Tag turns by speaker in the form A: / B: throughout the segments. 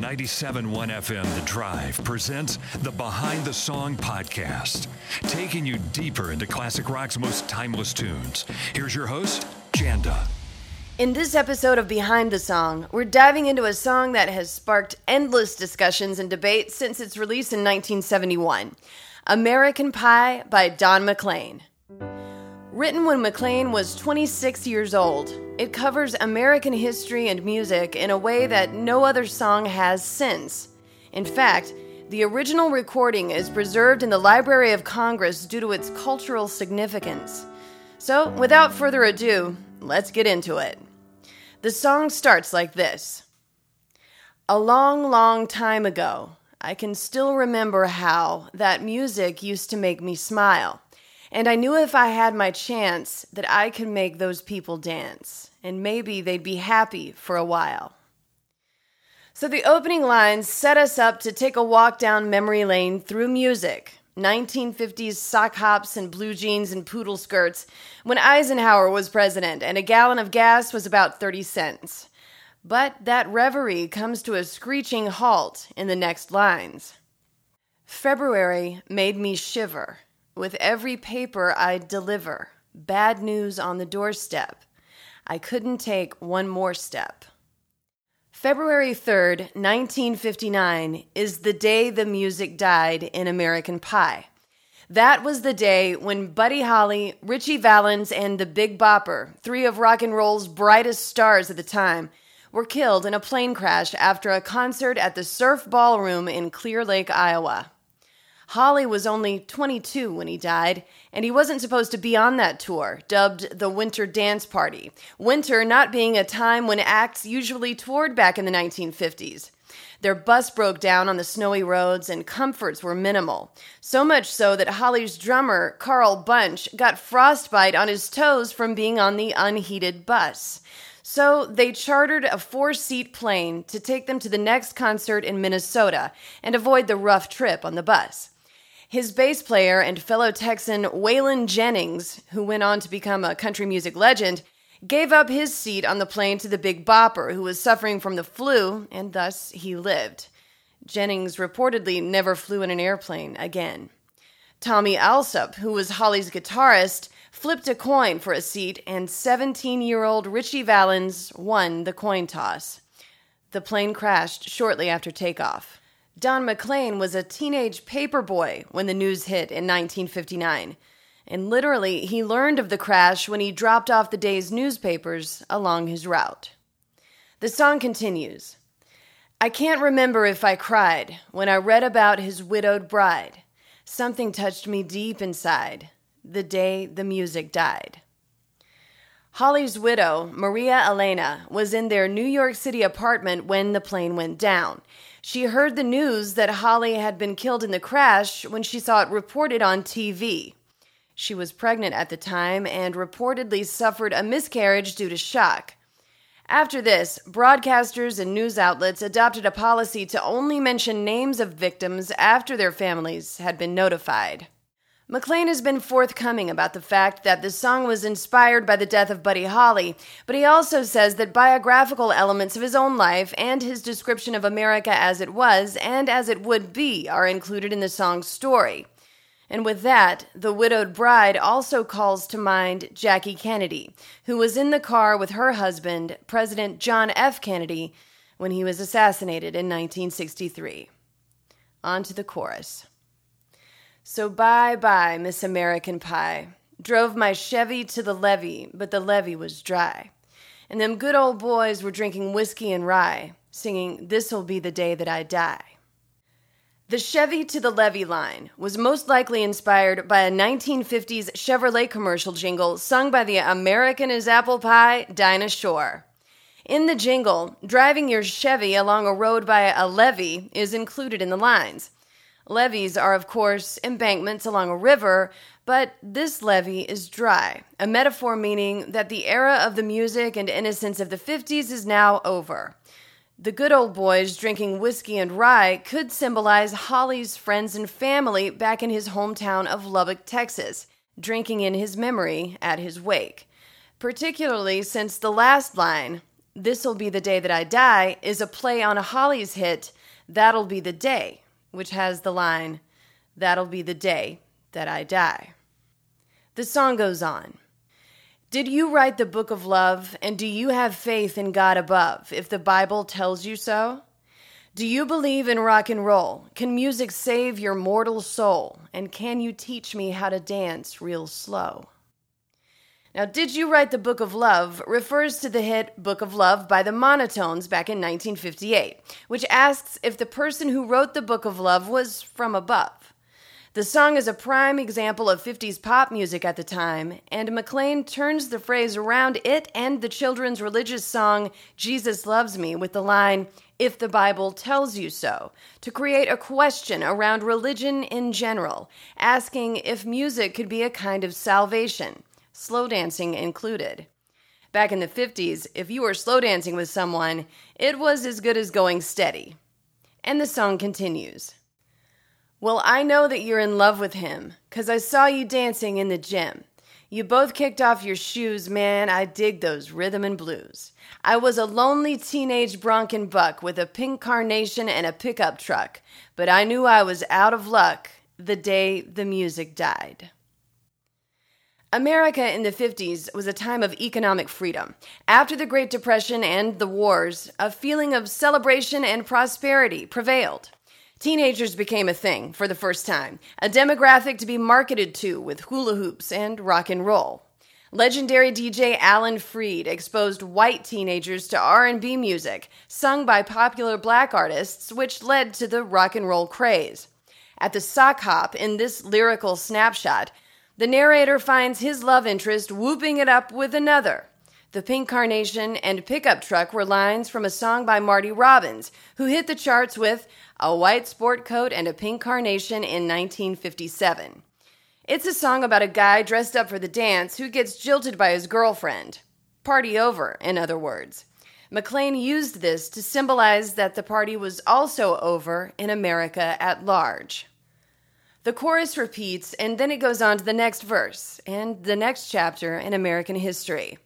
A: 97.1 FM The Drive presents the Behind the Song podcast, taking you deeper into classic rock's most timeless tunes. Here's your host, Janda.
B: In this episode of Behind the Song, we're diving into a song that has sparked endless discussions and debate since its release in 1971 American Pie by Don McLean. Written when McLean was 26 years old, it covers American history and music in a way that no other song has since. In fact, the original recording is preserved in the Library of Congress due to its cultural significance. So, without further ado, let's get into it. The song starts like this A long, long time ago, I can still remember how that music used to make me smile. And I knew if I had my chance that I could make those people dance, and maybe they'd be happy for a while. So the opening lines set us up to take a walk down memory lane through music. 1950s sock hops and blue jeans and poodle skirts when Eisenhower was president and a gallon of gas was about 30 cents. But that reverie comes to a screeching halt in the next lines. February made me shiver with every paper I'd deliver. Bad news on the doorstep. I couldn't take one more step. February 3rd, 1959, is the day the music died in American Pie. That was the day when Buddy Holly, Ritchie Valens, and the Big Bopper, three of rock and roll's brightest stars at the time, were killed in a plane crash after a concert at the Surf Ballroom in Clear Lake, Iowa. Holly was only 22 when he died, and he wasn't supposed to be on that tour, dubbed the Winter Dance Party. Winter not being a time when acts usually toured back in the 1950s. Their bus broke down on the snowy roads and comforts were minimal. So much so that Holly's drummer, Carl Bunch, got frostbite on his toes from being on the unheated bus. So they chartered a four seat plane to take them to the next concert in Minnesota and avoid the rough trip on the bus. His bass player and fellow Texan Waylon Jennings, who went on to become a country music legend, gave up his seat on the plane to the Big Bopper, who was suffering from the flu, and thus he lived. Jennings reportedly never flew in an airplane again. Tommy Allsup, who was Holly's guitarist, flipped a coin for a seat, and 17 year old Ritchie Valens won the coin toss. The plane crashed shortly after takeoff. Don McLean was a teenage paperboy when the news hit in 1959. And literally, he learned of the crash when he dropped off the day's newspapers along his route. The song continues I can't remember if I cried when I read about his widowed bride. Something touched me deep inside the day the music died. Holly's widow, Maria Elena, was in their New York City apartment when the plane went down. She heard the news that Holly had been killed in the crash when she saw it reported on TV. She was pregnant at the time and reportedly suffered a miscarriage due to shock. After this, broadcasters and news outlets adopted a policy to only mention names of victims after their families had been notified. McLean has been forthcoming about the fact that the song was inspired by the death of Buddy Holly, but he also says that biographical elements of his own life and his description of America as it was and as it would be are included in the song's story. And with that, the widowed bride also calls to mind Jackie Kennedy, who was in the car with her husband, President John F. Kennedy, when he was assassinated in 1963. On to the chorus. So bye bye, Miss American Pie. Drove my Chevy to the levee, but the levee was dry. And them good old boys were drinking whiskey and rye, singing, This'll be the day that I die. The Chevy to the levee line was most likely inspired by a 1950s Chevrolet commercial jingle sung by the American is Apple Pie, Dinah Shore. In the jingle, driving your Chevy along a road by a levee is included in the lines. Levees are, of course, embankments along a river, but this levee is dry, a metaphor meaning that the era of the music and innocence of the 50s is now over. The good old boys drinking whiskey and rye could symbolize Holly's friends and family back in his hometown of Lubbock, Texas, drinking in his memory at his wake. Particularly since the last line, This'll Be the Day That I Die, is a play on a Holly's hit, That'll Be the Day, which has the line, That'll Be the Day That I Die. The song goes on. Did you write the book of love, and do you have faith in God above, if the Bible tells you so? Do you believe in rock and roll? Can music save your mortal soul? And can you teach me how to dance real slow? Now, Did You Write the Book of Love refers to the hit Book of Love by the Monotones back in 1958, which asks if the person who wrote the Book of Love was from above. The song is a prime example of 50s pop music at the time, and McLean turns the phrase around it and the children's religious song Jesus Loves Me with the line, If the Bible Tells You So, to create a question around religion in general, asking if music could be a kind of salvation, slow dancing included. Back in the 50s, if you were slow dancing with someone, it was as good as going steady. And the song continues. Well, I know that you're in love with him, 'cause I saw you dancing in the gym. You both kicked off your shoes, man. I dig those rhythm and blues. I was a lonely teenage Bronco buck with a pink carnation and a pickup truck, but I knew I was out of luck the day the music died. America in the 50s was a time of economic freedom. After the Great Depression and the wars, a feeling of celebration and prosperity prevailed. Teenagers became a thing for the first time, a demographic to be marketed to with hula hoops and rock and roll. Legendary DJ Alan Freed exposed white teenagers to R&B music sung by popular black artists which led to the rock and roll craze. At the sock hop in this lyrical snapshot, the narrator finds his love interest whooping it up with another. The Pink Carnation and Pickup Truck were lines from a song by Marty Robbins, who hit the charts with a white sport coat, and a pink carnation in 1957. It's a song about a guy dressed up for the dance who gets jilted by his girlfriend. Party over, in other words. McLean used this to symbolize that the party was also over in America at large. The chorus repeats, and then it goes on to the next verse and the next chapter in American history.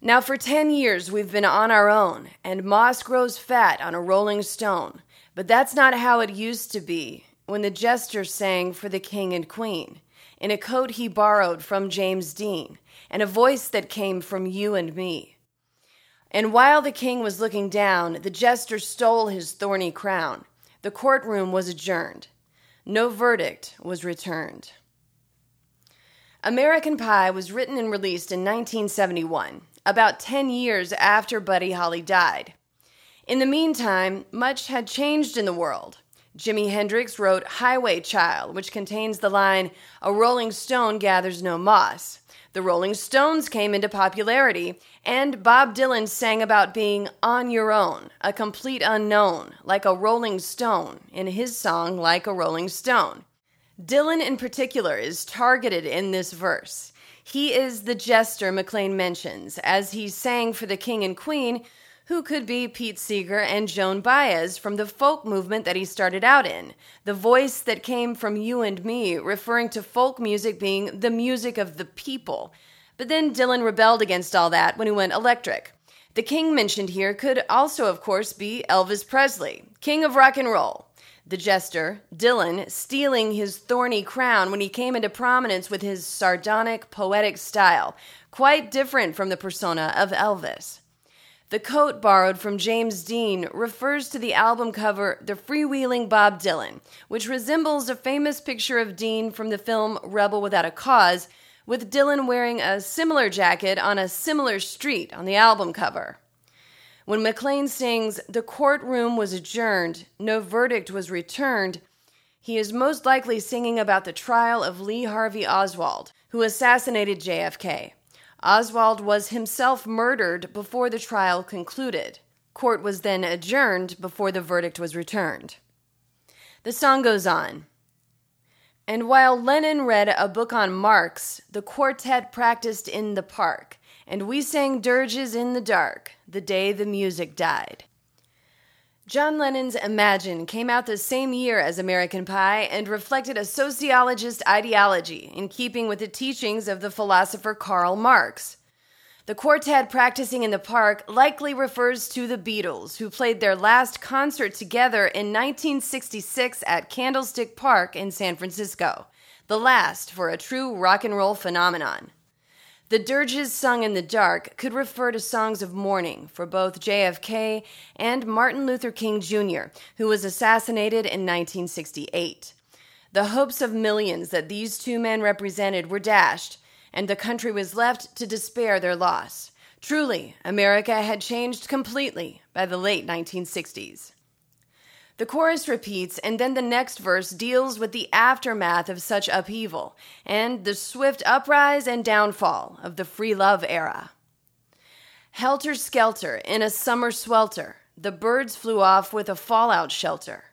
B: Now, for 10 years, we've been on our own, and moss grows fat on a rolling stone. But that's not how it used to be when the jester sang for the king and queen, in a coat he borrowed from James Dean, and a voice that came from you and me. And while the king was looking down, the jester stole his thorny crown. The courtroom was adjourned. No verdict was returned. American Pie was written and released in 1971, about 10 years after Buddy Holly died. In the meantime, much had changed in the world. Jimi Hendrix wrote Highway Child, which contains the line, A Rolling Stone gathers no moss. The Rolling Stones came into popularity, and Bob Dylan sang about being on your own, a complete unknown, like a rolling stone, in his song Like a Rolling Stone. Dylan, in particular, is targeted in this verse. He is the jester McLean mentions, as he sang for the king and queen who could be Pete Seeger and Joan Baez from the folk movement that he started out in. The voice that came from you and me, referring to folk music being the music of the people. But then Dylan rebelled against all that when he went electric. The king mentioned here could also, of course, be Elvis Presley, king of rock and roll. The jester, Dylan, stealing his thorny crown when he came into prominence with his sardonic, poetic style, quite different from the persona of Elvis. The coat borrowed from James Dean refers to the album cover The Freewheeling Bob Dylan, which resembles a famous picture of Dean from the film Rebel Without a Cause, with Dylan wearing a similar jacket on a similar street on the album cover. When McLean sings, The courtroom was adjourned, no verdict was returned, he is most likely singing about the trial of Lee Harvey Oswald, who assassinated JFK. Oswald was himself murdered before the trial concluded. Court was then adjourned before the verdict was returned. The song goes on. And while Lenin read a book on Marx, the quartet practiced in the park, and we sang dirges in the dark the day the music died. John Lennon's Imagine came out the same year as American Pie and reflected a sociologist ideology in keeping with the teachings of the philosopher Karl Marx. The quartet practicing in the park likely refers to the Beatles, who played their last concert together in 1966 at Candlestick Park in San Francisco, the last for a true rock and roll phenomenon. The dirges sung in the dark could refer to songs of mourning for both JFK and Martin Luther King Jr., who was assassinated in 1968. The hopes of millions that these two men represented were dashed and the country was left to despair their loss. Truly, America had changed completely by the late 1960s. The chorus repeats, and then the next verse deals with the aftermath of such upheaval and the swift uprise and downfall of the free love era. Helter skelter in a summer swelter, the birds flew off with a fallout shelter.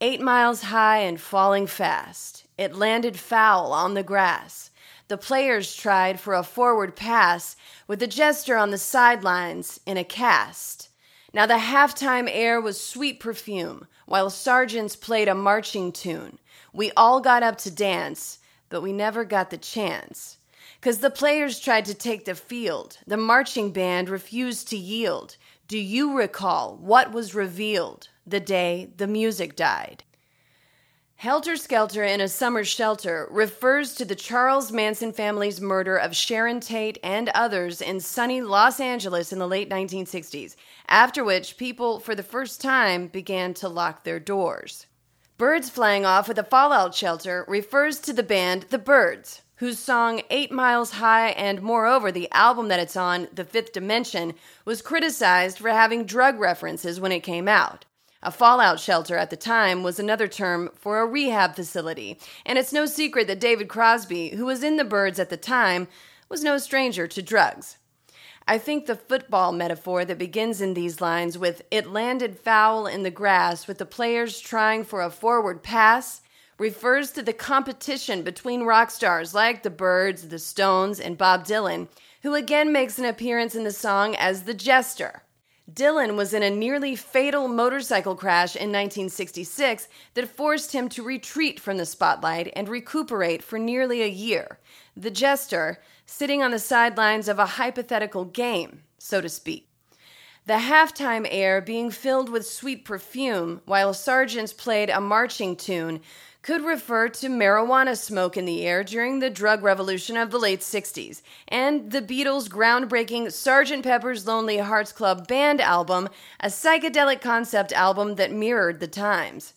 B: Eight miles high and falling fast, it landed foul on the grass. The players tried for a forward pass with the jester on the sidelines in a cast. Now the halftime air was sweet perfume, while sergeants played a marching tune. We all got up to dance, but we never got the chance. Cause the players tried to take the field, the marching band refused to yield. Do you recall what was revealed the day the music died? Helter Skelter in a Summer Shelter refers to the Charles Manson family's murder of Sharon Tate and others in sunny Los Angeles in the late 1960s, after which people, for the first time, began to lock their doors. Birds Flying Off with a Fallout Shelter refers to the band The Byrds, whose song Eight Miles High and moreover the album that it's on, The Fifth Dimension, was criticized for having drug references when it came out. A fallout shelter at the time was another term for a rehab facility, and it's no secret that David Crosby, who was in the Byrds at the time, was no stranger to drugs. I think the football metaphor that begins in these lines with it landed foul in the grass with the players trying for a forward pass refers to the competition between rock stars like the Byrds, the Stones, and Bob Dylan, who again makes an appearance in the song as the jester. Dylan was in a nearly fatal motorcycle crash in 1966 that forced him to retreat from the spotlight and recuperate for nearly a year. The jester, sitting on the sidelines of a hypothetical game, so to speak. The halftime air being filled with sweet perfume while sergeants played a marching tune could refer to marijuana smoke in the air during the drug revolution of the late 60s, and the Beatles' groundbreaking Sgt. Pepper's Lonely Hearts Club Band album, a psychedelic concept album that mirrored the times.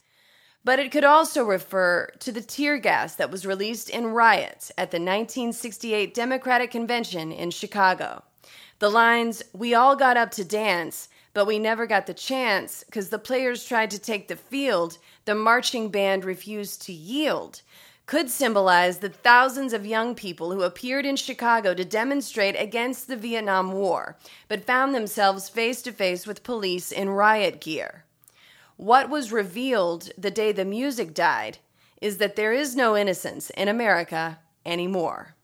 B: But it could also refer to the tear gas that was released in riots at the 1968 Democratic Convention in Chicago. The lines, We all got up to dance, but we never got the chance because the players tried to take the field, the marching band refused to yield, could symbolize the thousands of young people who appeared in Chicago to demonstrate against the Vietnam War, but found themselves face to face with police in riot gear. What was revealed the day the music died is that there is no innocence in America anymore.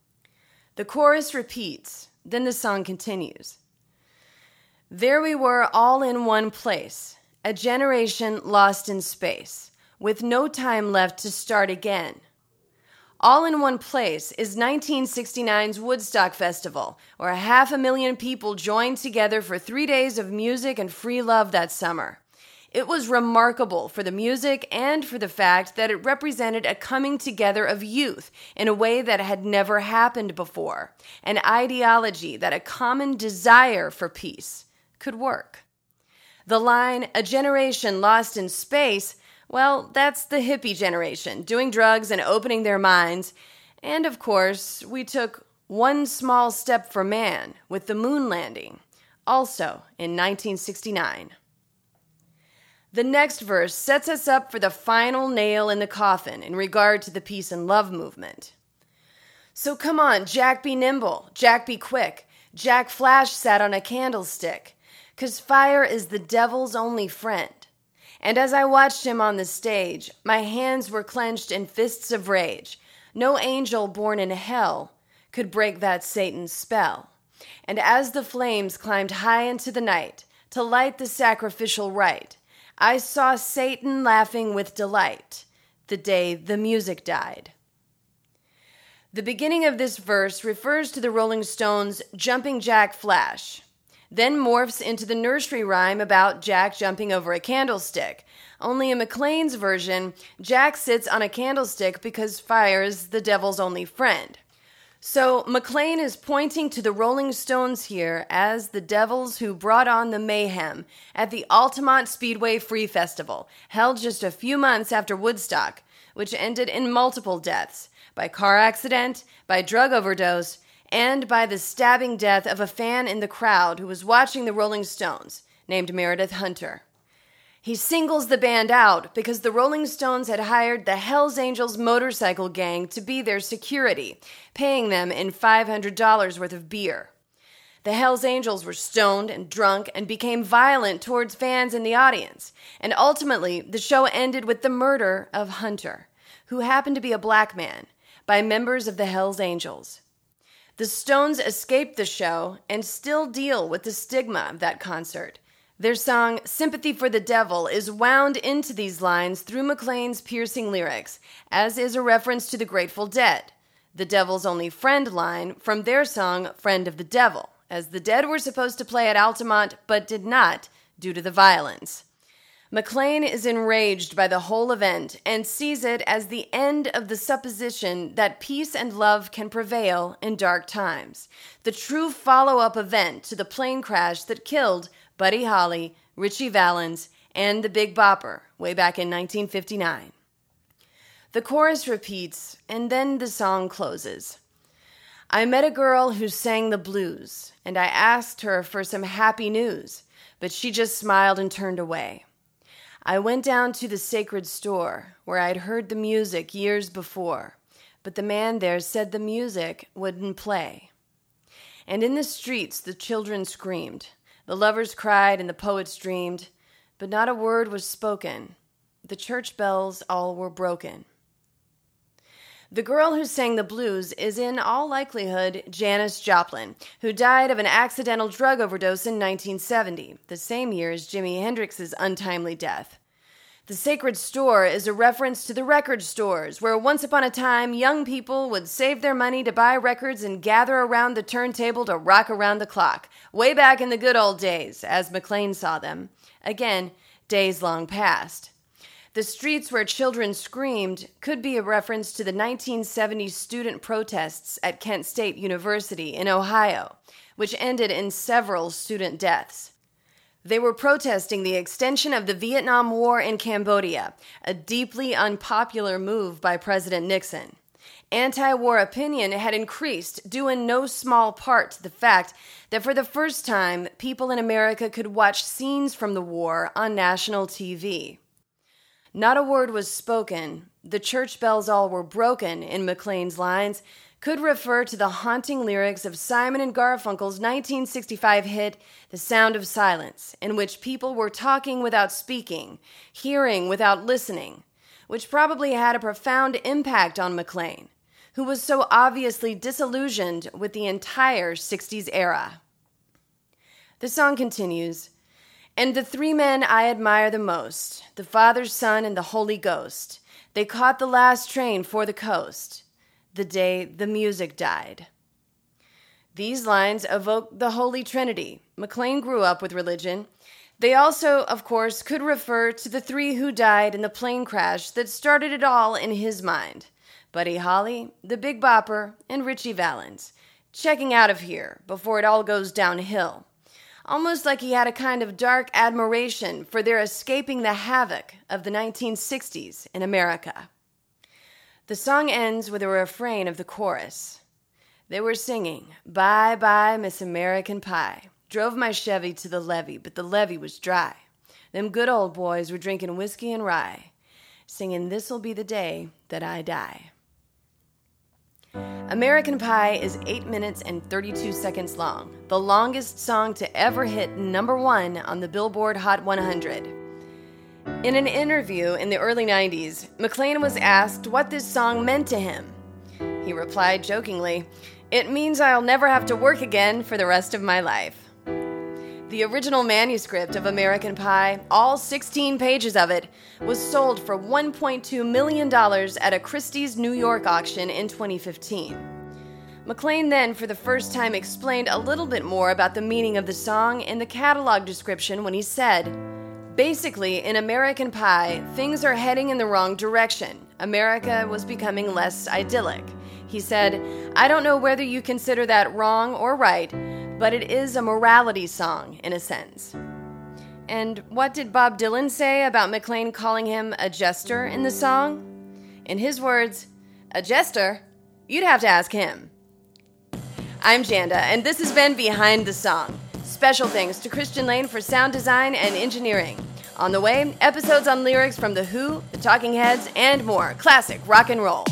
B: The chorus repeats, then the song continues. There we were all in one place, a generation lost in space, with no time left to start again. All in one place is 1969's Woodstock Festival, where half a million people joined together for three days of music and free love that summer. It was remarkable for the music and for the fact that it represented a coming together of youth in a way that had never happened before, an ideology that a common desire for peace could work. The line, a generation lost in space, well, that's the hippie generation, doing drugs and opening their minds. And of course, we took one small step for man with the moon landing, also in 1969. The next verse sets us up for the final nail in the coffin in regard to the peace and love movement. So come on, Jack be nimble, Jack be quick. Jack Flash sat on a candlestick, 'cause fire is the devil's only friend. And as I watched him on the stage, my hands were clenched in fists of rage. No angel born in hell could break that Satan's spell. And as the flames climbed high into the night to light the sacrificial rite, I saw Satan laughing with delight the day the music died. The beginning of this verse refers to the Rolling Stones' Jumping Jack Flash, then morphs into the nursery rhyme about Jack jumping over a candlestick. Only in McLean's version, Jack sits on a candlestick because fire is the devil's only friend. So McLean is pointing to the Rolling Stones here as the devils who brought on the mayhem at the Altamont Speedway Free Festival, held just a few months after Woodstock, which ended in multiple deaths by car accident, by drug overdose, and by the stabbing death of a fan in the crowd who was watching the Rolling Stones, named Meredith Hunter. He singles the band out because the Rolling Stones had hired the Hells Angels motorcycle gang to be their security, paying them in $500 worth of beer. The Hells Angels were stoned and drunk and became violent towards fans in the audience, and ultimately the show ended with the murder of Hunter, who happened to be a black man, by members of the Hells Angels. The Stones escaped the show and still deal with the stigma of that concert. Their song, Sympathy for the Devil, is wound into these lines through McLean's piercing lyrics, as is a reference to the Grateful Dead, the Devil's Only Friend line from their song, Friend of the Devil, as the Dead were supposed to play at Altamont but did not due to the violence. McLean is enraged by the whole event and sees it as the end of the supposition that peace and love can prevail in dark times. The true follow up event to the plane crash that killed Buddy Holly, Ritchie Valens, and the Big Bopper way back in 1959. The chorus repeats, and then the song closes. I met a girl who sang the blues, and I asked her for some happy news, but she just smiled and turned away. I went down to the sacred store where I'd heard the music years before, but the man there said the music wouldn't play. And in the streets the children screamed, the lovers cried, and the poets dreamed, but not a word was spoken. The church bells all were broken. The girl who sang the blues is in all likelihood Janis Joplin, who died of an accidental drug overdose in 1970, the same year as Jimi Hendrix's untimely death. The sacred store is a reference to the record stores, where once upon a time young people would save their money to buy records and gather around the turntable to rock around the clock, way back in the good old days, as McLean saw them. Again, days long past. The streets where children screamed could be a reference to the 1970 student protests at Kent State University in Ohio, which ended in several student deaths. They were protesting the extension of the Vietnam War in Cambodia, a deeply unpopular move by President Nixon. Anti war opinion had increased, due in no small part to the fact that for the first time, people in America could watch scenes from the war on national TV. Not a word was spoken. The church bells all were broken, in McLean's lines, could refer to the haunting lyrics of Simon and Garfunkel's 1965 hit, The Sound of Silence, in which people were talking without speaking, hearing without listening, which probably had a profound impact on McLean, who was so obviously disillusioned with the entire 60s era. The song continues. And the three men I admire the most the Father, Son, and the Holy Ghost. They caught the last train for the coast the day the music died. These lines evoke the Holy Trinity. McLean grew up with religion. They also, of course, could refer to the three who died in the plane crash that started it all in his mind Buddy Holly, the Big Bopper, and Ritchie Valens, checking out of here before it all goes downhill almost like he had a kind of dark admiration for their escaping the havoc of the 1960s in America. The song ends with a refrain of the chorus. They were singing, Bye bye, Miss American Pie. Drove my Chevy to the levee, but the levee was dry. Them good old boys were drinking whiskey and rye, singing, This'll be the day that I die. American Pie is 8 minutes and 32 seconds long, the longest song to ever hit number one on the Billboard Hot 100. In an interview in the early 90s, McLean was asked what this song meant to him. He replied jokingly, It means I'll never have to work again for the rest of my life. The original manuscript of American Pie, all 16 pages of it, was sold for $1.2 million at a Christie's New York auction in 2015. McLean then, for the first time, explained a little bit more about the meaning of the song in the catalog description when he said, Basically, in American Pie, things are heading in the wrong direction. America was becoming less idyllic. He said, I don't know whether you consider that wrong or right, but it is a morality song in a sense. And what did Bob Dylan say about McLean calling him a jester in the song? In his words, a jester? You'd have to ask him. I'm Janda, and this has been Behind the Song. Special thanks to Christian Lane for sound design and engineering. On the way, episodes on lyrics from The Who, The Talking Heads, and more classic rock and roll.